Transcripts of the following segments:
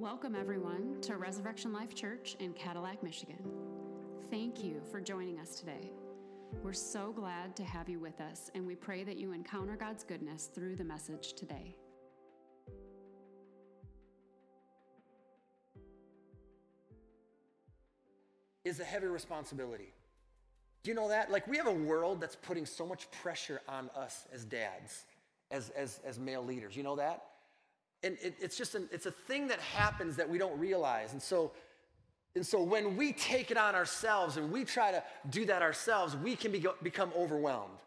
Welcome, everyone, to Resurrection Life Church in Cadillac, Michigan. Thank you for joining us today. We're so glad to have you with us, and we pray that you encounter God's goodness through the message today. Is a heavy responsibility. Do you know that? Like, we have a world that's putting so much pressure on us as dads, as, as, as male leaders. You know that? And it, it's just an, it's a thing that happens that we don't realize. And so and so when we take it on ourselves and we try to do that ourselves we can be, become overwhelmed.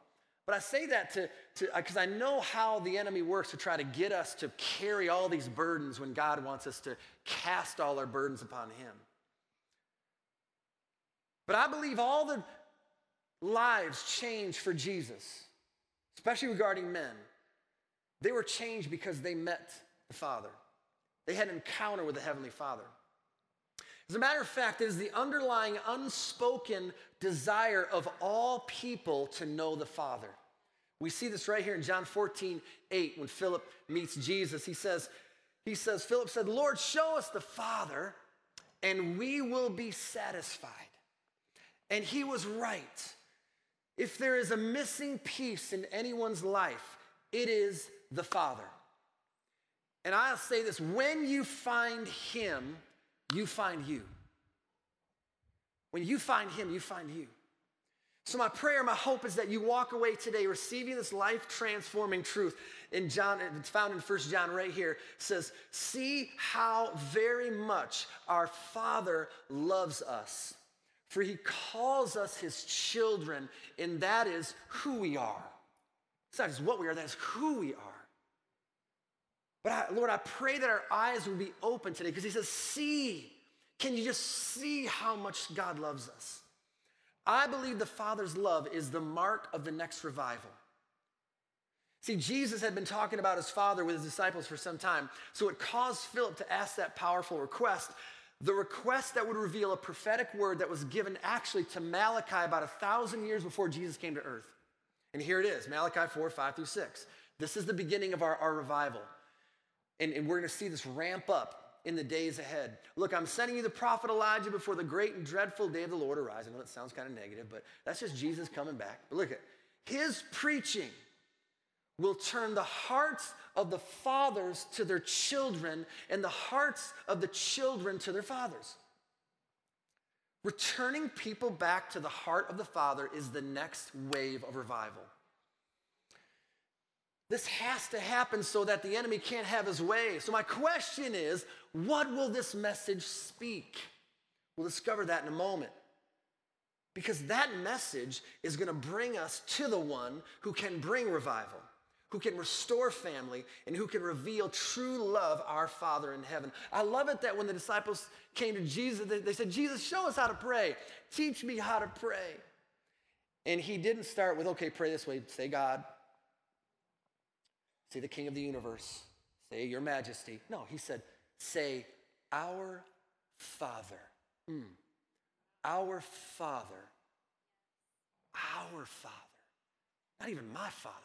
But i say that to because i know how the enemy works to try to get us to carry all these burdens when god wants us to cast all our burdens upon him. But i believe all the lives changed for jesus especially regarding men. They were changed because they met Father. They had an encounter with the Heavenly Father. As a matter of fact, it is the underlying unspoken desire of all people to know the Father. We see this right here in John 14, 8, when Philip meets Jesus. He says, he says, Philip said, Lord, show us the Father, and we will be satisfied. And he was right. If there is a missing piece in anyone's life, it is the Father. And I'll say this when you find him, you find you. When you find him, you find you. So, my prayer, my hope is that you walk away today receiving this life transforming truth. In John, it's found in First John right here, says, See how very much our Father loves us. For he calls us his children, and that is who we are. It's not just what we are, that is who we are. But I, Lord, I pray that our eyes will be open today because He says, See, can you just see how much God loves us? I believe the Father's love is the mark of the next revival. See, Jesus had been talking about his Father with his disciples for some time, so it caused Philip to ask that powerful request. The request that would reveal a prophetic word that was given actually to Malachi about a thousand years before Jesus came to earth. And here it is Malachi 4 5 through 6. This is the beginning of our, our revival. And, and we're going to see this ramp up in the days ahead. Look, I'm sending you the prophet Elijah before the great and dreadful day of the Lord arrives. I know that sounds kind of negative, but that's just Jesus coming back. But look at his preaching will turn the hearts of the fathers to their children and the hearts of the children to their fathers. Returning people back to the heart of the Father is the next wave of revival. This has to happen so that the enemy can't have his way. So, my question is what will this message speak? We'll discover that in a moment. Because that message is going to bring us to the one who can bring revival, who can restore family, and who can reveal true love, our Father in heaven. I love it that when the disciples came to Jesus, they said, Jesus, show us how to pray. Teach me how to pray. And he didn't start with, okay, pray this way, say God, Say the King of the universe. Say your majesty. No, he said, say our Father. Mm. Our Father. Our Father. Not even my Father.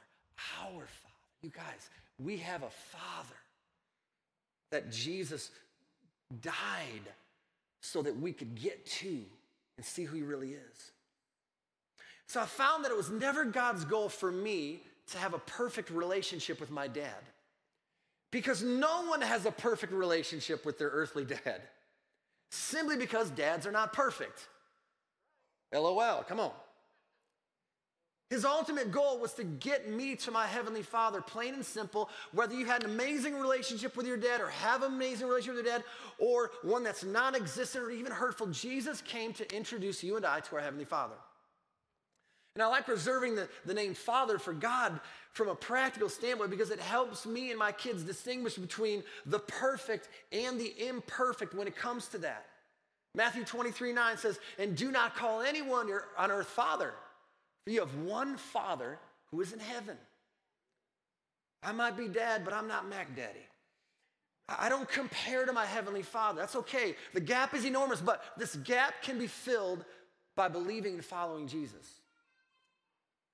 Our Father. You guys, we have a Father that Jesus died so that we could get to and see who he really is. So I found that it was never God's goal for me to have a perfect relationship with my dad. Because no one has a perfect relationship with their earthly dad, simply because dads are not perfect. LOL, come on. His ultimate goal was to get me to my Heavenly Father, plain and simple. Whether you had an amazing relationship with your dad or have an amazing relationship with your dad or one that's non existent or even hurtful, Jesus came to introduce you and I to our Heavenly Father. And I like reserving the, the name Father for God from a practical standpoint because it helps me and my kids distinguish between the perfect and the imperfect when it comes to that. Matthew 23 9 says, And do not call anyone on earth Father, for you have one Father who is in heaven. I might be dad, but I'm not Mac Daddy. I don't compare to my Heavenly Father. That's okay. The gap is enormous, but this gap can be filled by believing and following Jesus.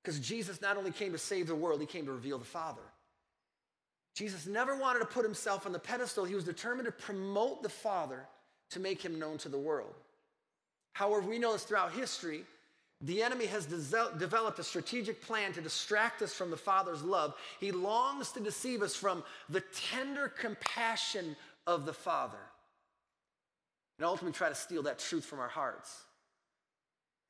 Because Jesus not only came to save the world, he came to reveal the Father. Jesus never wanted to put himself on the pedestal. He was determined to promote the Father to make him known to the world. However, we know this throughout history. The enemy has de- developed a strategic plan to distract us from the Father's love. He longs to deceive us from the tender compassion of the Father and ultimately try to steal that truth from our hearts.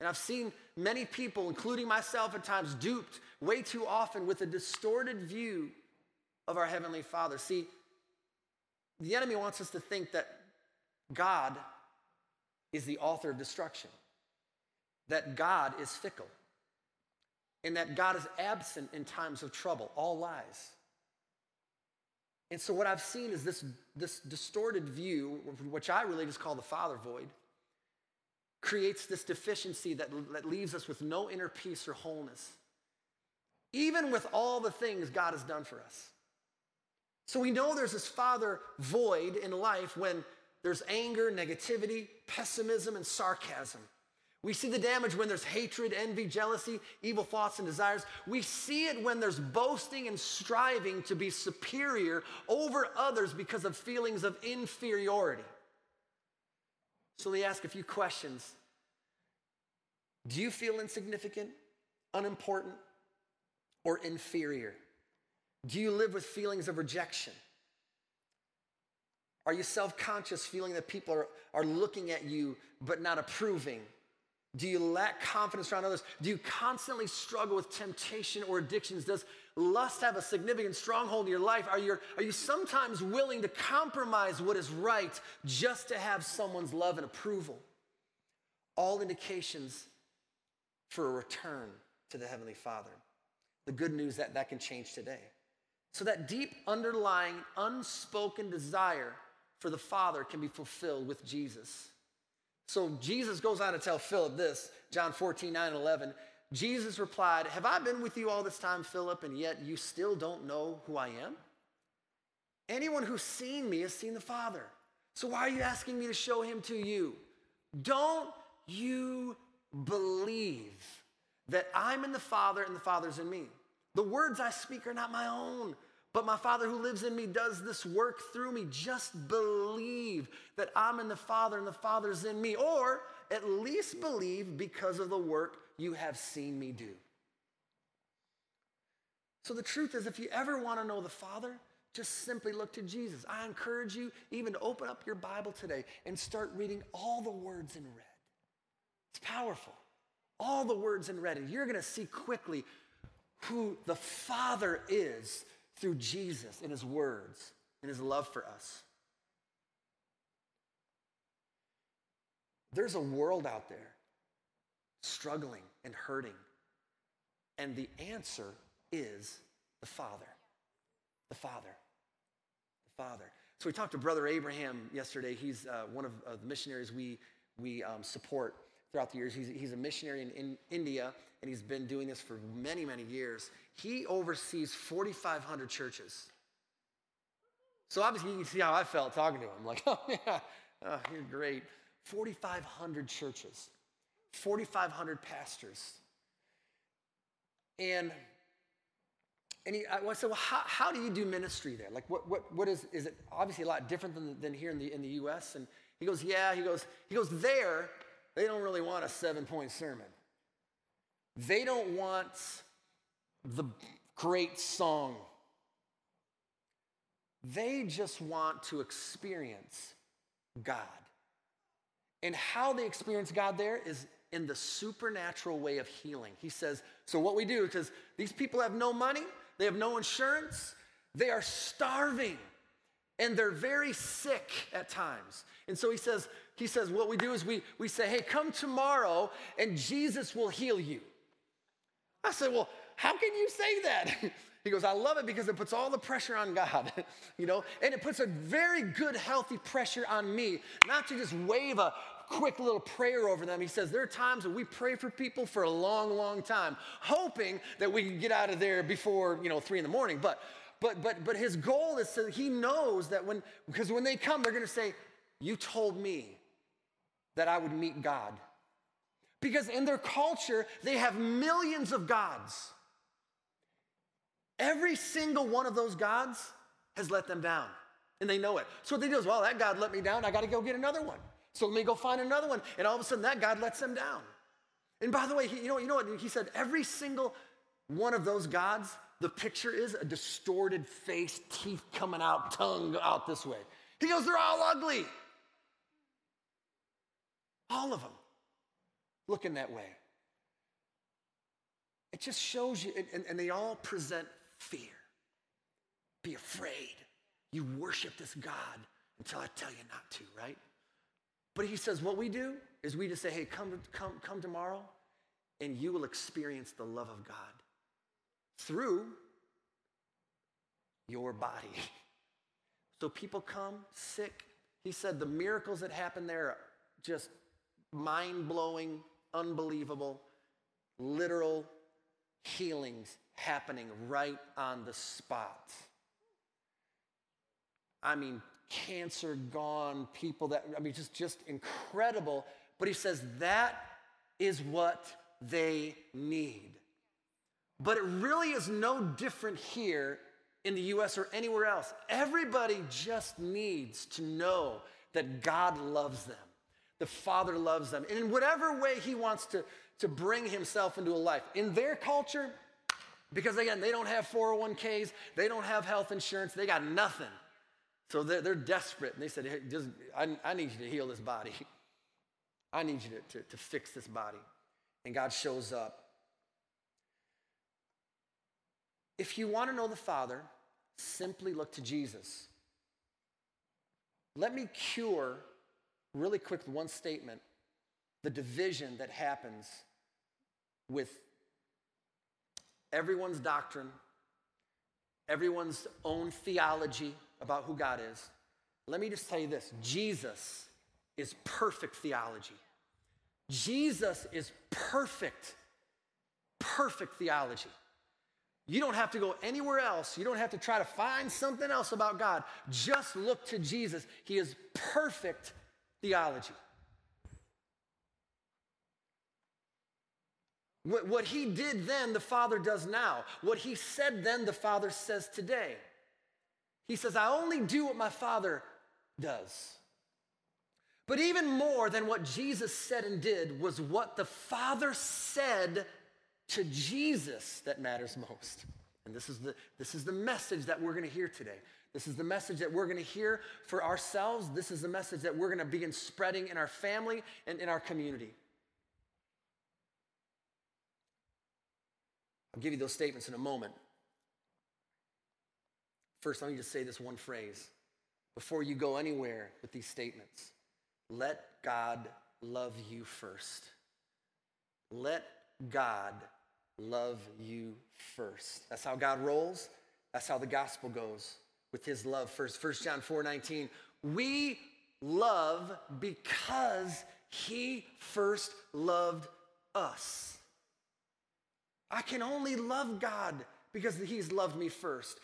And I've seen many people, including myself at times, duped way too often with a distorted view of our Heavenly Father. See, the enemy wants us to think that God is the author of destruction, that God is fickle, and that God is absent in times of trouble. All lies. And so, what I've seen is this, this distorted view, which I really just call the father void, creates this deficiency that, that leaves us with no inner peace or wholeness, even with all the things God has done for us. So, we know there's this father void in life when there's anger, negativity, pessimism, and sarcasm. We see the damage when there's hatred, envy, jealousy, evil thoughts, and desires. We see it when there's boasting and striving to be superior over others because of feelings of inferiority. So let me ask a few questions. Do you feel insignificant, unimportant, or inferior? Do you live with feelings of rejection? Are you self conscious, feeling that people are, are looking at you but not approving? Do you lack confidence around others? Do you constantly struggle with temptation or addictions? Does lust have a significant stronghold in your life? Are you, are you sometimes willing to compromise what is right just to have someone's love and approval? All indications for a return to the Heavenly Father. The good news that that can change today. So that deep underlying unspoken desire for the Father can be fulfilled with Jesus. So Jesus goes on to tell Philip this, John 14, 9, 11. Jesus replied, Have I been with you all this time, Philip, and yet you still don't know who I am? Anyone who's seen me has seen the Father. So why are you asking me to show him to you? Don't you believe that I'm in the Father and the Father's in me? The words I speak are not my own, but my Father who lives in me does this work through me. Just believe that I'm in the Father and the Father's in me, or at least believe because of the work you have seen me do. So the truth is, if you ever want to know the Father, just simply look to Jesus. I encourage you even to open up your Bible today and start reading all the words in red. It's powerful. All the words in red. And you're going to see quickly who the Father is through Jesus and his words and his love for us. There's a world out there struggling and hurting, and the answer is the Father. The Father. The Father. So we talked to Brother Abraham yesterday. He's uh, one of uh, the missionaries we, we um, support throughout the years. He's, he's a missionary in, in India, and he's been doing this for many, many years. He oversees 4,500 churches. So obviously, you can see how I felt talking to him. Like, oh, yeah, oh, you're great. 4,500 churches, 4,500 pastors. And and he, I said, well, how, how do you do ministry there? Like, what, what, what is, is it obviously a lot different than, than here in the, in the U.S.? And he goes, yeah, he goes, he goes, there, they don't really want a seven point sermon. They don't want the great song. They just want to experience God. And how they experience God there is in the supernatural way of healing. He says, So, what we do, because these people have no money, they have no insurance, they are starving, and they're very sick at times. And so he says, he says, what we do is we, we say, hey, come tomorrow and Jesus will heal you. I said, well, how can you say that? He goes, I love it because it puts all the pressure on God, you know, and it puts a very good, healthy pressure on me, not to just wave a quick little prayer over them. He says, There are times when we pray for people for a long, long time, hoping that we can get out of there before, you know, three in the morning. But but but but his goal is so he knows that when because when they come, they're gonna say, You told me that I would meet God. Because in their culture, they have millions of gods. Every single one of those gods has let them down. And they know it. So what they do is, well, that God let me down. I got to go get another one. So let me go find another one. And all of a sudden, that God lets them down. And by the way, he, you, know, you know what? He said every single one of those gods, the picture is a distorted face, teeth coming out, tongue out this way. He goes, they're all ugly. All of them looking that way. It just shows you, and, and they all present fear. Be afraid. You worship this God until I tell you not to, right? But he says, what we do is we just say, hey, come, come, come tomorrow, and you will experience the love of God through your body. So people come sick. He said the miracles that happen there are just mind blowing, unbelievable, literal healings happening right on the spot. I mean, cancer gone, people that, I mean, just, just incredible. But he says that is what they need. But it really is no different here in the US or anywhere else. Everybody just needs to know that God loves them, the Father loves them, and in whatever way He wants to, to bring Himself into a life. In their culture, because again, they don't have 401ks, they don't have health insurance, they got nothing. So they're, they're desperate. And they said, hey, just, I, I, need you to heal this body. I need you to, to, to fix this body. And God shows up. If you want to know the Father, simply look to Jesus. Let me cure, really quick, one statement the division that happens with everyone's doctrine, everyone's own theology about who God is. Let me just tell you this Jesus is perfect theology. Jesus is perfect, perfect theology. You don't have to go anywhere else. You don't have to try to find something else about God. Just look to Jesus. He is perfect theology. What, he did then, the Father does now. What he said then, the Father says today. He says, I only do what my Father does. But even more than what Jesus said and did was what the Father said to Jesus that matters most. And this is the, this is the message that we're going to hear today. This is the message that we're going to hear for ourselves. This is the message that we're going to begin spreading in our family and in our community. I'll give you those statements in a moment. First, let me just say this one phrase before you go anywhere with these statements. Let God love you first. Let God love you first. That's how God rolls. That's how the gospel goes with his love first. 1 John 4 19. We love because he first loved us. I can only love God because he's loved me first.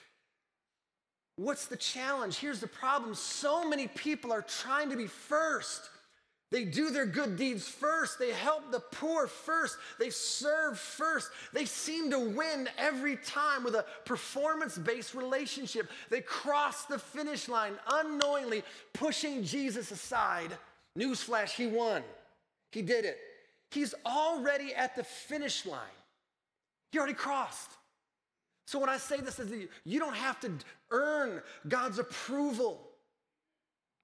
What's the challenge? Here's the problem so many people are trying to be first. They do their good deeds first. They help the poor first. They serve first. They seem to win every time with a performance based relationship. They cross the finish line unknowingly, pushing Jesus aside. Newsflash, he won. He did it. He's already at the finish line. He already crossed. So when I say this, is you don't have to earn God's approval.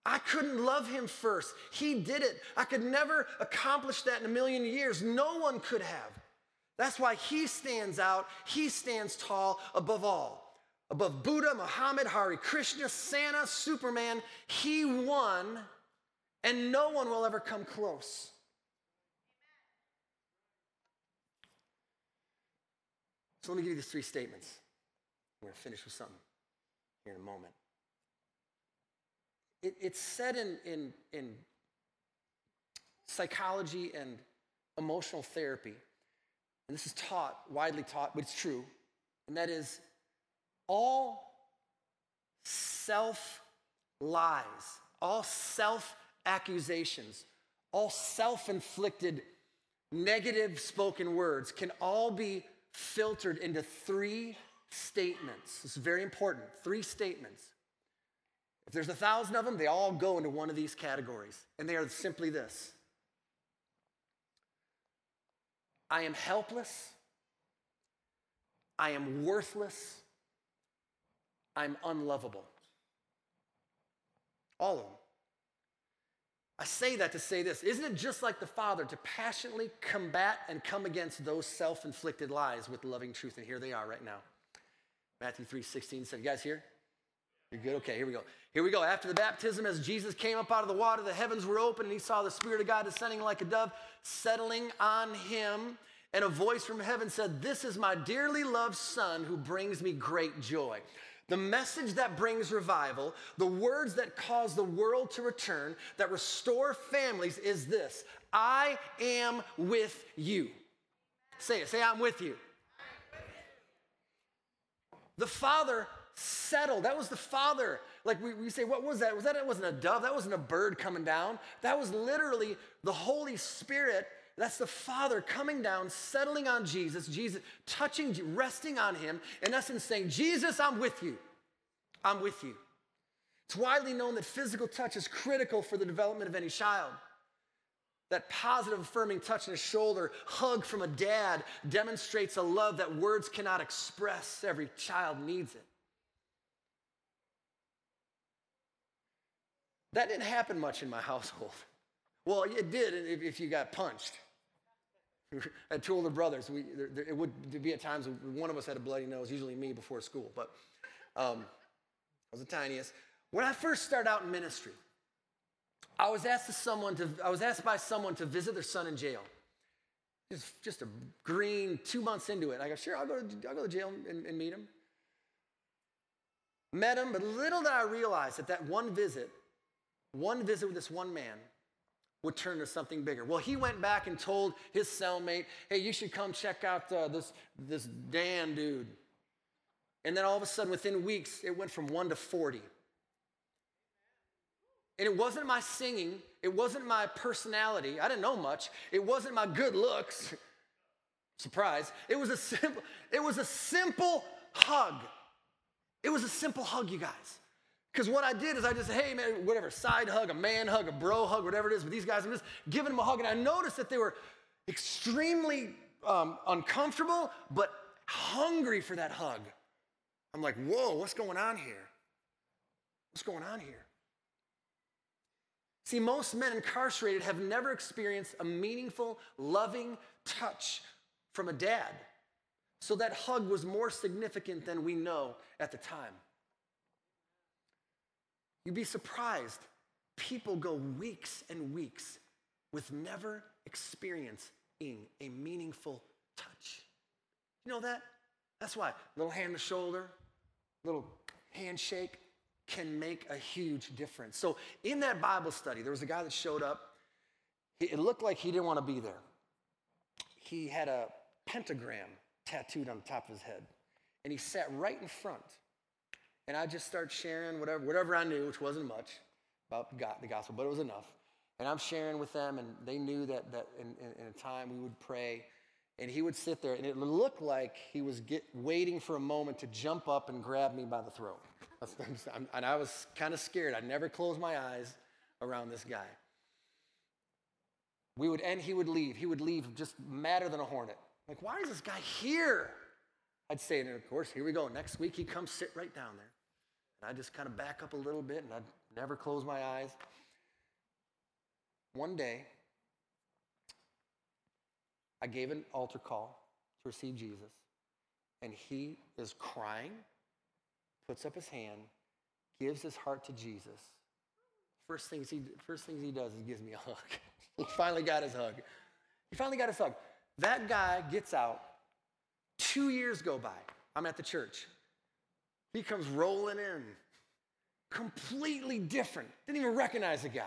I couldn't love him first. He did it. I could never accomplish that in a million years. No one could have. That's why he stands out. He stands tall above all. Above Buddha, Muhammad, Hari Krishna, Santa, Superman. He won, and no one will ever come close. So let me give you these three statements. I'm going to finish with something here in a moment. It, it's said in, in, in psychology and emotional therapy, and this is taught, widely taught, but it's true, and that is all self lies, all self accusations, all self inflicted negative spoken words can all be filtered into three statements. This is very important. Three statements. If there's a thousand of them, they all go into one of these categories. And they are simply this I am helpless. I am worthless. I'm unlovable. All of them. I say that to say this. Isn't it just like the Father to passionately combat and come against those self inflicted lies with loving truth? And here they are right now. Matthew 3 16 said, You guys here? You're good? Okay, here we go. Here we go. After the baptism, as Jesus came up out of the water, the heavens were open, and he saw the Spirit of God descending like a dove, settling on him. And a voice from heaven said, This is my dearly loved Son who brings me great joy. The message that brings revival, the words that cause the world to return, that restore families is this I am with you. Say it, say, I'm with you. The Father settled. That was the Father. Like we, we say, what was that? Was that it wasn't a dove? That wasn't a bird coming down. That was literally the Holy Spirit. That's the Father coming down, settling on Jesus, Jesus touching, resting on him, in essence saying, Jesus, I'm with you. I'm with you. It's widely known that physical touch is critical for the development of any child. That positive, affirming touch on a shoulder, hug from a dad demonstrates a love that words cannot express. Every child needs it. That didn't happen much in my household. Well, it did if you got punched. Had two older brothers. We, there, there, it would be at times one of us had a bloody nose, usually me before school, but um, I was the tiniest. When I first started out in ministry, I was asked to someone to, I was asked by someone to visit their son in jail. Just, just a green, two months into it. I go, sure, I'll go to, I'll go to jail and, and meet him. Met him, but little did I realize that that one visit, one visit with this one man, would turn to something bigger. Well, he went back and told his cellmate, hey, you should come check out uh, this, this Dan dude. And then all of a sudden, within weeks, it went from one to 40. And it wasn't my singing, it wasn't my personality. I didn't know much. It wasn't my good looks. Surprise. It was a simple, it was a simple hug. It was a simple hug, you guys. Because what I did is I just, hey man, whatever, side hug, a man hug, a bro hug, whatever it is, with these guys, I'm just giving them a hug. And I noticed that they were extremely um, uncomfortable, but hungry for that hug. I'm like, whoa, what's going on here? What's going on here? See, most men incarcerated have never experienced a meaningful, loving touch from a dad. So that hug was more significant than we know at the time. You'd be surprised. People go weeks and weeks with never experiencing a meaningful touch. You know that? That's why. A little hand to shoulder, little handshake can make a huge difference. So, in that Bible study, there was a guy that showed up. It looked like he didn't want to be there. He had a pentagram tattooed on the top of his head, and he sat right in front. And I just started sharing whatever, whatever I knew, which wasn't much about God, the gospel, but it was enough. And I'm sharing with them, and they knew that, that in, in, in a time we would pray and he would sit there, and it looked like he was get, waiting for a moment to jump up and grab me by the throat. and I was kind of scared. I'd never close my eyes around this guy. We would, and he would leave. He would leave just madder than a hornet. Like, why is this guy here? I'd say, and of course, here we go. Next week, he comes sit right down there. I just kind of back up a little bit, and I'd never close my eyes. One day, I gave an altar call to receive Jesus, and he is crying, puts up his hand, gives his heart to Jesus. First things he, first things he does is gives me a hug. he finally got his hug. He finally got his hug. That guy gets out. Two years go by. I'm at the church. He comes rolling in, completely different. Didn't even recognize the guy.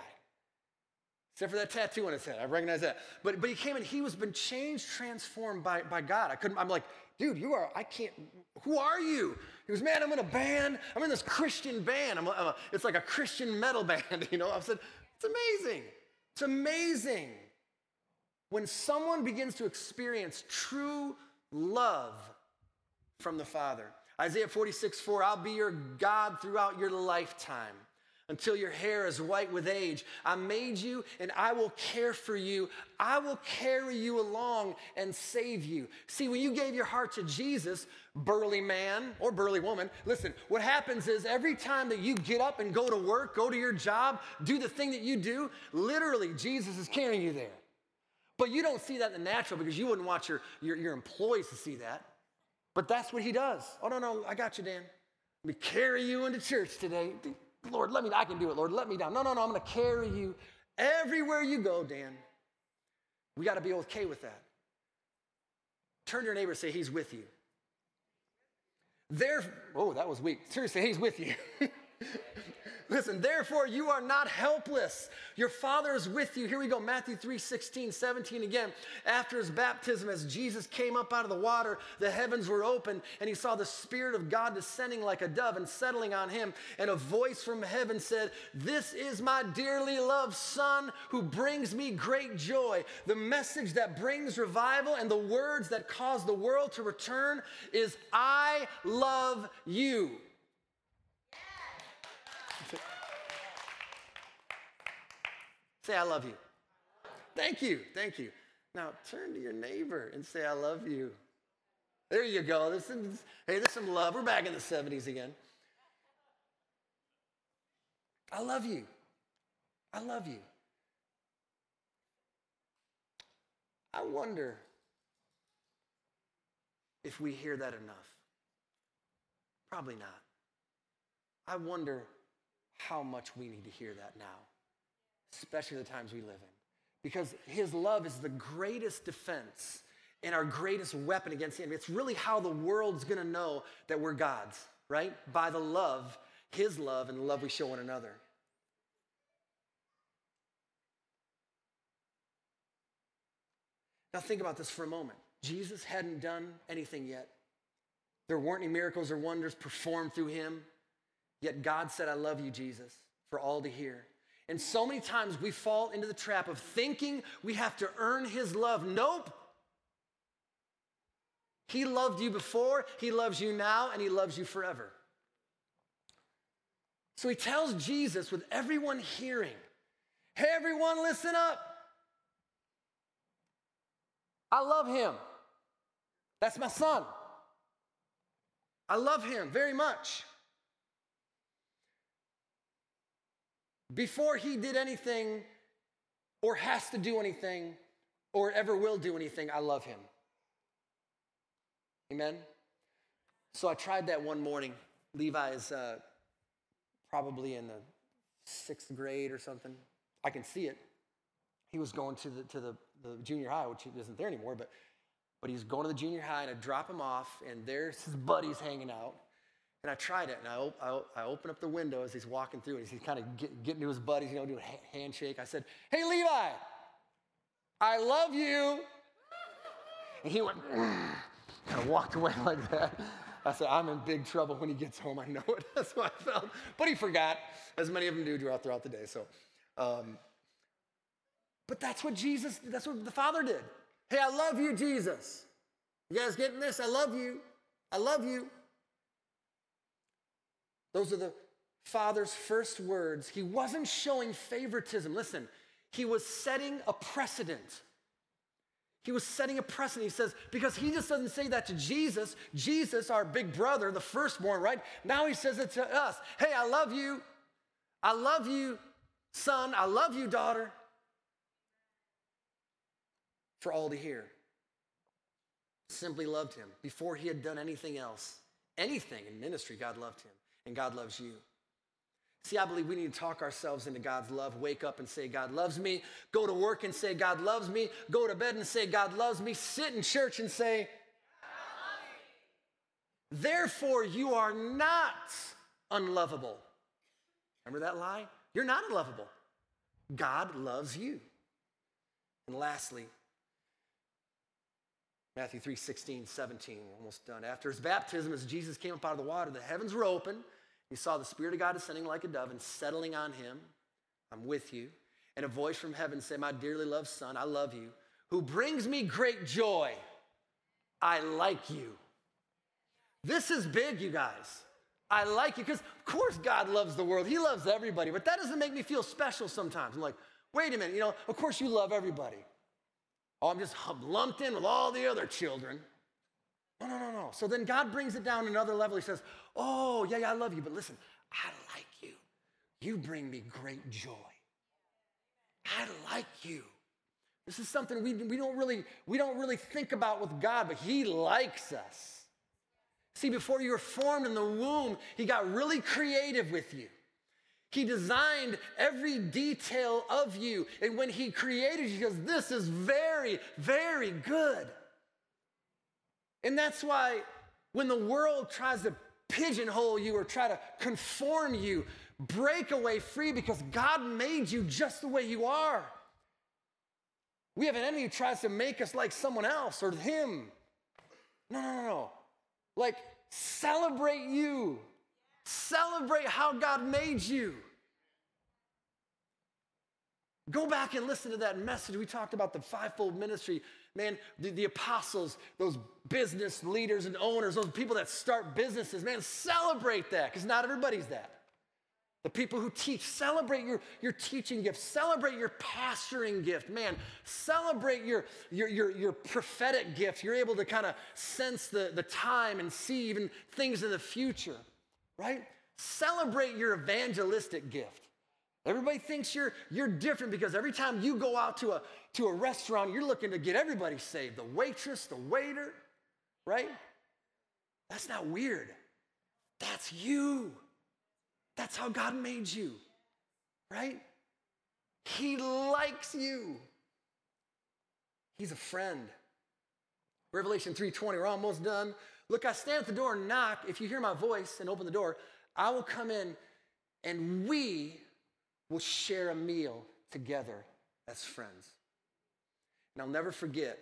Except for that tattoo on his head. I recognize that. But, but he came and he was been changed, transformed by, by God. I couldn't, I'm like, dude, you are, I can't, who are you? He was, man, I'm in a band. I'm in this Christian band. I'm, a, I'm a, it's like a Christian metal band, you know? I said, it's amazing. It's amazing. When someone begins to experience true love from the Father. Isaiah 46, 4, I'll be your God throughout your lifetime. until your hair is white with age. I made you and I will care for you. I will carry you along and save you. See, when you gave your heart to Jesus, burly man or burly woman, listen, what happens is every time that you get up and go to work, go to your job, do the thing that you do, literally Jesus is carrying you there. But you don't see that in the natural because you wouldn't want your, your, your employees to see that. But that's what he does. Oh, no, no, I got you, Dan. Let me carry you into church today. Lord, let me, I can do it, Lord, let me down. No, no, no, I'm going to carry you everywhere you go, Dan. We got to be okay with that. Turn your neighbor say, He's with you. There, oh, that was weak. Seriously, He's with you. Listen, therefore you are not helpless. Your Father is with you. Here we go, Matthew 3 16, 17 again. After his baptism, as Jesus came up out of the water, the heavens were open, and he saw the Spirit of God descending like a dove and settling on him. And a voice from heaven said, This is my dearly loved Son who brings me great joy. The message that brings revival and the words that cause the world to return is, I love you. Say, I love you. Thank you. Thank you. Now turn to your neighbor and say, I love you. There you go. This is, hey, there's some love. We're back in the 70s again. I love you. I love you. I wonder if we hear that enough. Probably not. I wonder how much we need to hear that now especially the times we live in. Because his love is the greatest defense and our greatest weapon against the enemy. It's really how the world's gonna know that we're God's, right? By the love, his love, and the love we show one another. Now, think about this for a moment. Jesus hadn't done anything yet. There weren't any miracles or wonders performed through him. Yet God said, I love you, Jesus, for all to hear. And so many times we fall into the trap of thinking we have to earn his love. Nope. He loved you before, he loves you now, and he loves you forever. So he tells Jesus with everyone hearing, Hey, everyone, listen up. I love him. That's my son. I love him very much. Before he did anything or has to do anything or ever will do anything, I love him. Amen? So I tried that one morning. Levi is uh, probably in the sixth grade or something. I can see it. He was going to the, to the, the junior high, which isn't there anymore, but, but he's going to the junior high, and I drop him off, and there's his buddies hanging out. And I tried it, and I, I, I open up the window as he's walking through, and he's kind of get, getting to his buddies, you know, doing a handshake. I said, Hey, Levi, I love you. And he went, kind of walked away like that. I said, I'm in big trouble when he gets home. I know it. That's what I felt. But he forgot, as many of them do throughout, throughout the day. So, um, but that's what Jesus, that's what the Father did. Hey, I love you, Jesus. You guys getting this? I love you. I love you. Those are the Father's first words. He wasn't showing favoritism. Listen, he was setting a precedent. He was setting a precedent. He says, because he just doesn't say that to Jesus, Jesus, our big brother, the firstborn, right? Now he says it to us. Hey, I love you. I love you, son. I love you, daughter. For all to hear. Simply loved him before he had done anything else. Anything in ministry, God loved him and God loves you. See, I believe we need to talk ourselves into God's love. Wake up and say, God loves me. Go to work and say, God loves me. Go to bed and say, God loves me. Sit in church and say, Therefore, you are not unlovable. Remember that lie? You're not unlovable. God loves you. And lastly, Matthew 3 16, 17, almost done. After his baptism, as Jesus came up out of the water, the heavens were open he saw the Spirit of God ascending like a dove and settling on him. I'm with you. And a voice from heaven said, My dearly loved Son, I love you, who brings me great joy. I like you. This is big, you guys. I like you. Because, of course, God loves the world. He loves everybody. But that doesn't make me feel special sometimes. I'm like, wait a minute, you know, of course you love everybody. Oh, I'm just lumped in with all the other children. No, no, no. So then God brings it down another level. He says, Oh, yeah, yeah, I love you, but listen, I like you. You bring me great joy. I like you. This is something we, we, don't really, we don't really think about with God, but He likes us. See, before you were formed in the womb, He got really creative with you. He designed every detail of you. And when He created you, He goes, This is very, very good. And that's why when the world tries to pigeonhole you or try to conform you, break away free because God made you just the way you are. We have an enemy who tries to make us like someone else or him. No, no, no, no. Like, celebrate you. Celebrate how God made you. Go back and listen to that message. We talked about the fivefold ministry. Man, the, the, apostles, those business leaders and owners, those people that start businesses, man, celebrate that because not everybody's that. The people who teach, celebrate your, your teaching gift, celebrate your pastoring gift. Man, celebrate your, your, your, your prophetic gift. You're able to kind of sense the, the time and see even things in the future, right? Celebrate your evangelistic gift. Everybody thinks you're, you're different because every time you go out to a, to a restaurant, you're looking to get everybody saved the waitress, the waiter, right? That's not weird. That's you. That's how God made you, right? He likes you. He's a friend. Revelation 3:20, we're almost done. Look, I stand at the door and knock. If you hear my voice and open the door, I will come in and we will share a meal together as friends. And I'll never forget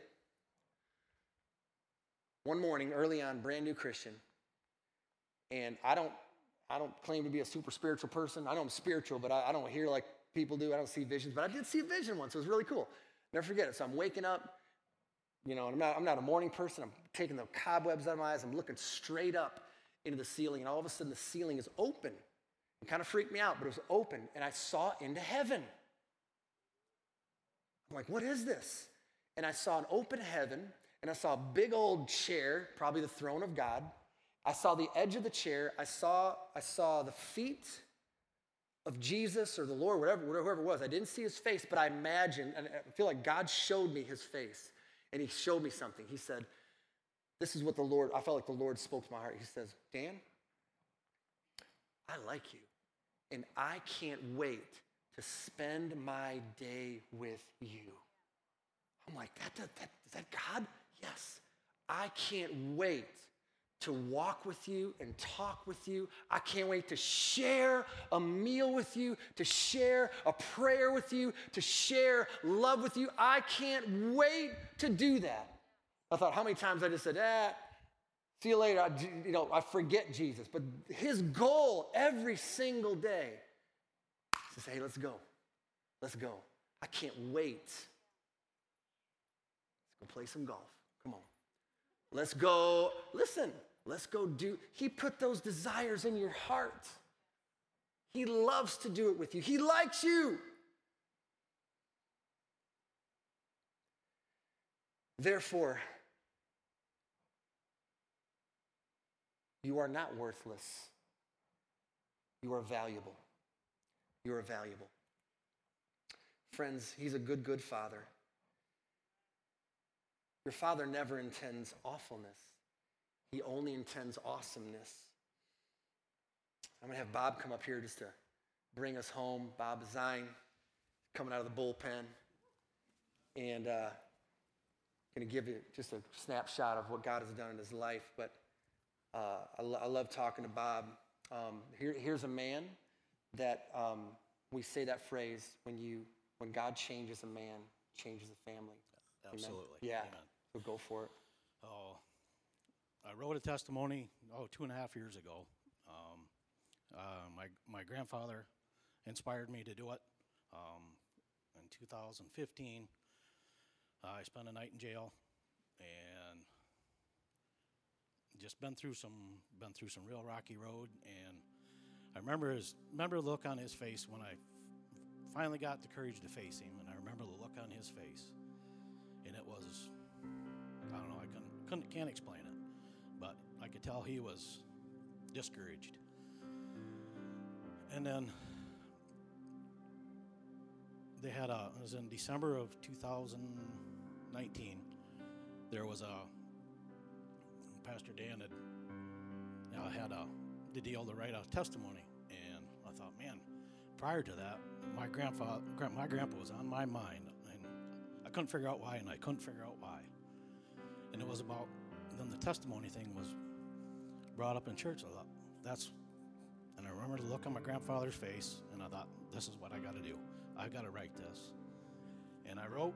one morning early on, brand new Christian, and I don't I don't claim to be a super spiritual person. I know I'm spiritual, but I, I don't hear like people do. I don't see visions, but I did see a vision once. It was really cool. Never forget it. So I'm waking up, you know, and I'm not, I'm not a morning person. I'm taking the cobwebs out of my eyes. I'm looking straight up into the ceiling, and all of a sudden the ceiling is open. It kind of freaked me out, but it was open, and I saw into heaven. I'm like, what is this? And I saw an open heaven, and I saw a big old chair, probably the throne of God. I saw the edge of the chair. I saw, I saw the feet of Jesus or the Lord, whatever, whoever it was. I didn't see his face, but I imagined, and I feel like God showed me his face. And he showed me something. He said, This is what the Lord, I felt like the Lord spoke to my heart. He says, Dan, I like you. And I can't wait to spend my day with you. I'm like, that, that, that, is that God? Yes. I can't wait to walk with you and talk with you. I can't wait to share a meal with you, to share a prayer with you, to share love with you. I can't wait to do that. I thought, how many times I just said, ah, see you later. I, you know, I forget Jesus. But his goal every single day is to say, hey, let's go. Let's go. I can't wait. Let's go play some golf. Come on. Let's go. Listen, let's go do. He put those desires in your heart. He loves to do it with you. He likes you. Therefore, you are not worthless. You are valuable. You are valuable. Friends, He's a good, good Father. Your father never intends awfulness, he only intends awesomeness. I'm going to have Bob come up here just to bring us home. Bob Zine coming out of the bullpen. And uh, going to give you just a snapshot of what God has done in his life. But uh, I, lo- I, love talking to Bob. Um, here, here's a man that um, we say that phrase when you when God changes a man, changes a family. Absolutely. Amen? Yeah. Amen. So go for it. Oh, I wrote a testimony, oh, two and a half years ago. Um, uh, my, my grandfather inspired me to do it. Um, in 2015, uh, I spent a night in jail, and just been through some been through some real rocky road, and I remember his remember the look on his face when I f- finally got the courage to face him, and I remember the look on his face, and it was I don't know I couldn't, couldn't can't explain it, but I could tell he was discouraged. And then they had a it was in December of 2019. There was a Pastor Dan had uh, had a the deal to write a testimony, and I thought, man, prior to that, my grandfather, my grandpa was on my mind, and I couldn't figure out why, and I couldn't figure out why. And it was about then the testimony thing was brought up in church. I thought that's, and I remember the look on my grandfather's face, and I thought, this is what I got to do. I got to write this. And I wrote.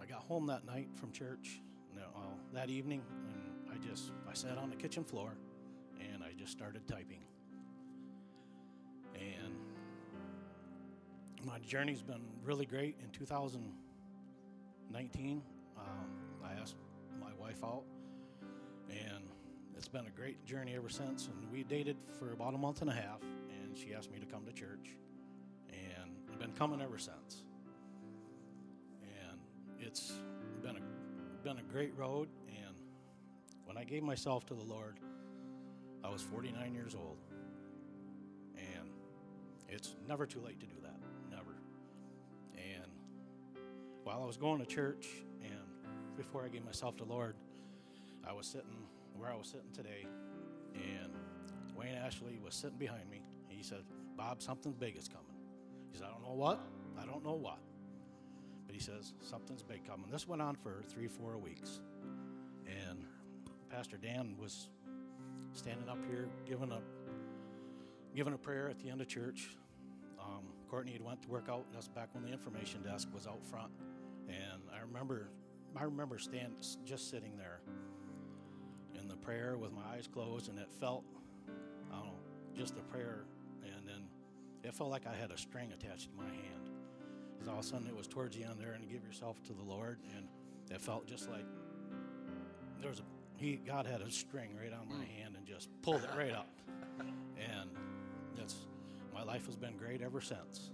I got home that night from church, no, uh, that evening, I just I sat on the kitchen floor, and I just started typing. And my journey's been really great. In 2019, um, I asked my wife out, and it's been a great journey ever since. And we dated for about a month and a half, and she asked me to come to church, and I've been coming ever since. And it's been a been a great road. And when I gave myself to the Lord, I was 49 years old, and it's never too late to do that. Never. And while I was going to church, and before I gave myself to the Lord, I was sitting where I was sitting today, and Wayne Ashley was sitting behind me. He said, Bob, something big is coming. He said, I don't know what, I don't know what. But he says, something's big coming. This went on for three, four weeks. Pastor Dan was standing up here giving a giving a prayer at the end of church. Um, Courtney had went to work out. And that's back when the information desk was out front. And I remember, I remember stand just sitting there in the prayer with my eyes closed, and it felt, I don't know, just the prayer, and then it felt like I had a string attached to my hand. Because all of a sudden it was towards the end there, and give yourself to the Lord, and it felt just like there was a he God had a string right on my hand and just pulled it right up, and it's my life has been great ever since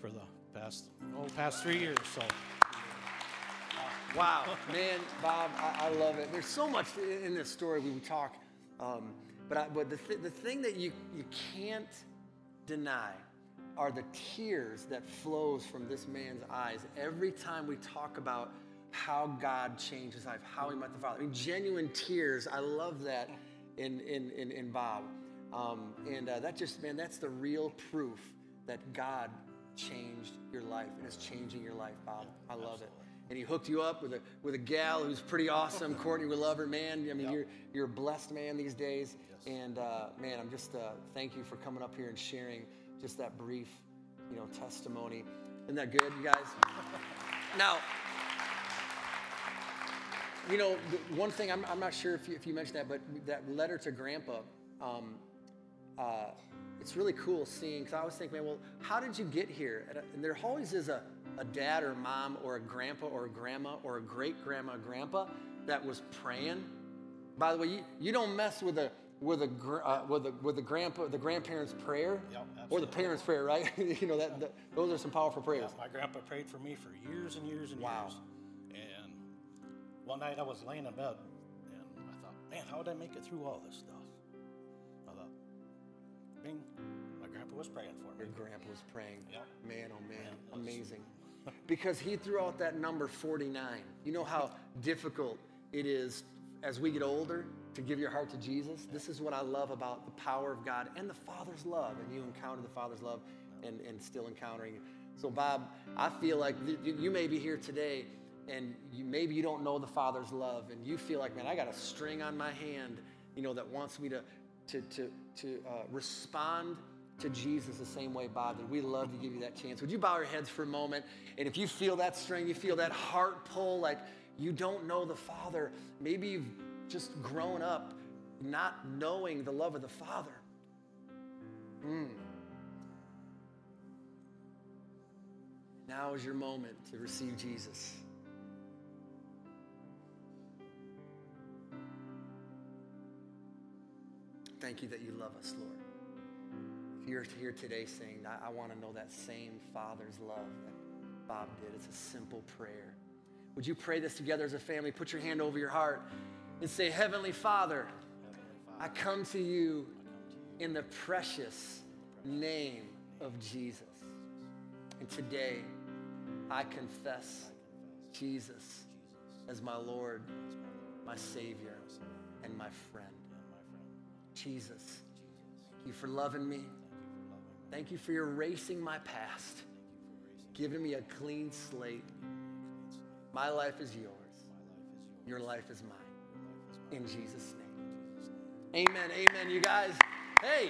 for the past oh past three years. So. Wow, man, Bob, I, I love it. There's so much in this story we talk, um, but I, but the th- the thing that you you can't deny are the tears that flows from this man's eyes every time we talk about how God changed his life, how he met the Father. I mean, genuine tears. I love that in in in, in Bob, um, and uh, that just man, that's the real proof that God changed your life and is changing your life, Bob. I love it and he hooked you up with a with a gal who's pretty awesome. Courtney, we love her, man. I mean, Yep. you're you're a blessed man these days. Yes. And uh, man, I'm just uh, thank you for coming up here and sharing just that brief, you know, testimony. Isn't that good, you guys? now, you know, one thing I'm, I'm not sure if you, if you mentioned that, but that letter to Grandpa. Um, uh, it's really cool seeing because I always think, man, well, how did you get here? And, uh, and there always is a, a dad or mom or a grandpa or a grandma or a great grandma, grandpa that was praying. By the way, you, you don't mess with a with a uh, with a with the grandpa the grandparents' prayer Yep, or the parents' prayer, right? you know that, that those are some powerful prayers. My grandpa prayed for me for years and years and Wow. years. And one night I was laying in bed and I thought, man, how would I make it through all this stuff? I thought, bing, my grandpa was praying for me. Your grandpa was praying. Yep. Man, oh man, Man, amazing. because he threw out that number 49. You know how difficult it is as we get older to give your heart to Jesus? This is what I love about the power of God and the Father's love. And you encounter the Father's love and, and still encountering it. So, Bob, I feel like th- you you may be here today and you, maybe you don't know the Father's love and you feel like, man, I got a string on my hand, you know, that wants me to, to, to, to uh, respond to Jesus the same way Bob did. We love to give you that chance. Would you bow your heads for a moment? And if you feel that string, you feel that heart pull, like you don't know the Father, maybe you've just grown up not knowing the love of the Father. Mm. Now is your moment to receive Jesus. Thank you that you love us, Lord. If you're here today saying, I, I want to know that same Father's love that Bob did, it's a simple prayer. Would you pray this together as a family? Put your hand over your heart and say, Heavenly Father, I come to you in the precious name of Jesus. And today, I confess Jesus as my Lord, my Savior, and my friend. Jesus, thank you for loving me. Thank you for erasing my past, giving me a clean slate. My life is yours. Your life is mine. In Jesus' name. Amen. Amen. You guys, hey,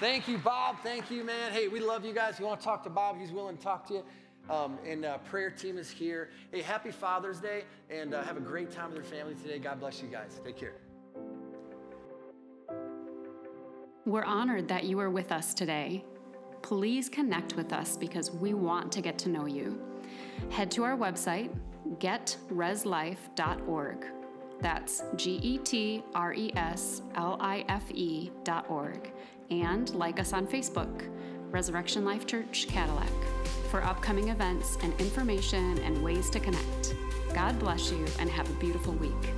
thank you, Bob. Thank you, man. Hey, we love you guys. You want to talk to Bob? He's willing to talk to you. Um, and uh, prayer team is here. Hey, happy Father's Day, and uh, have a great time with your family today. God bless you guys. Take care. We're honored that you are with us today. Please connect with us because we want to get to know you. Head to our website, getreslife.org. That's G E T R E S L I F E dot org. And like us on Facebook, Resurrection Life Church Cadillac, for upcoming events and information and ways to connect. God bless you and have a beautiful week.